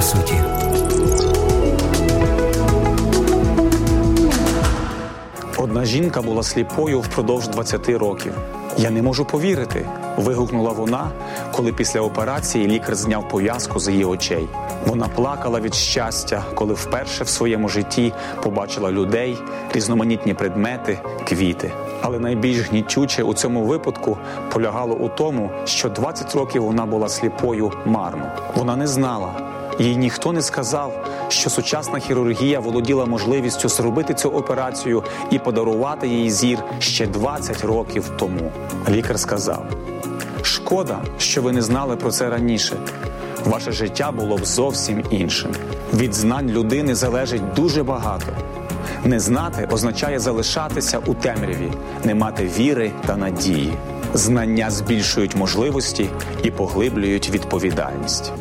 по суті. Одна жінка була сліпою впродовж 20 років. Я не можу повірити. вигукнула вона, коли після операції лікар зняв пов'язку з її очей. Вона плакала від щастя, коли вперше в своєму житті побачила людей, різноманітні предмети, квіти. Але найбільш гнітюче у цьому випадку полягало у тому, що 20 років вона була сліпою марно. Вона не знала. Їй ніхто не сказав, що сучасна хірургія володіла можливістю зробити цю операцію і подарувати їй зір ще 20 років тому. Лікар сказав: шкода, що ви не знали про це раніше. Ваше життя було б зовсім іншим. Від знань людини залежить дуже багато. Не знати означає залишатися у темряві, не мати віри та надії. Знання збільшують можливості і поглиблюють відповідальність.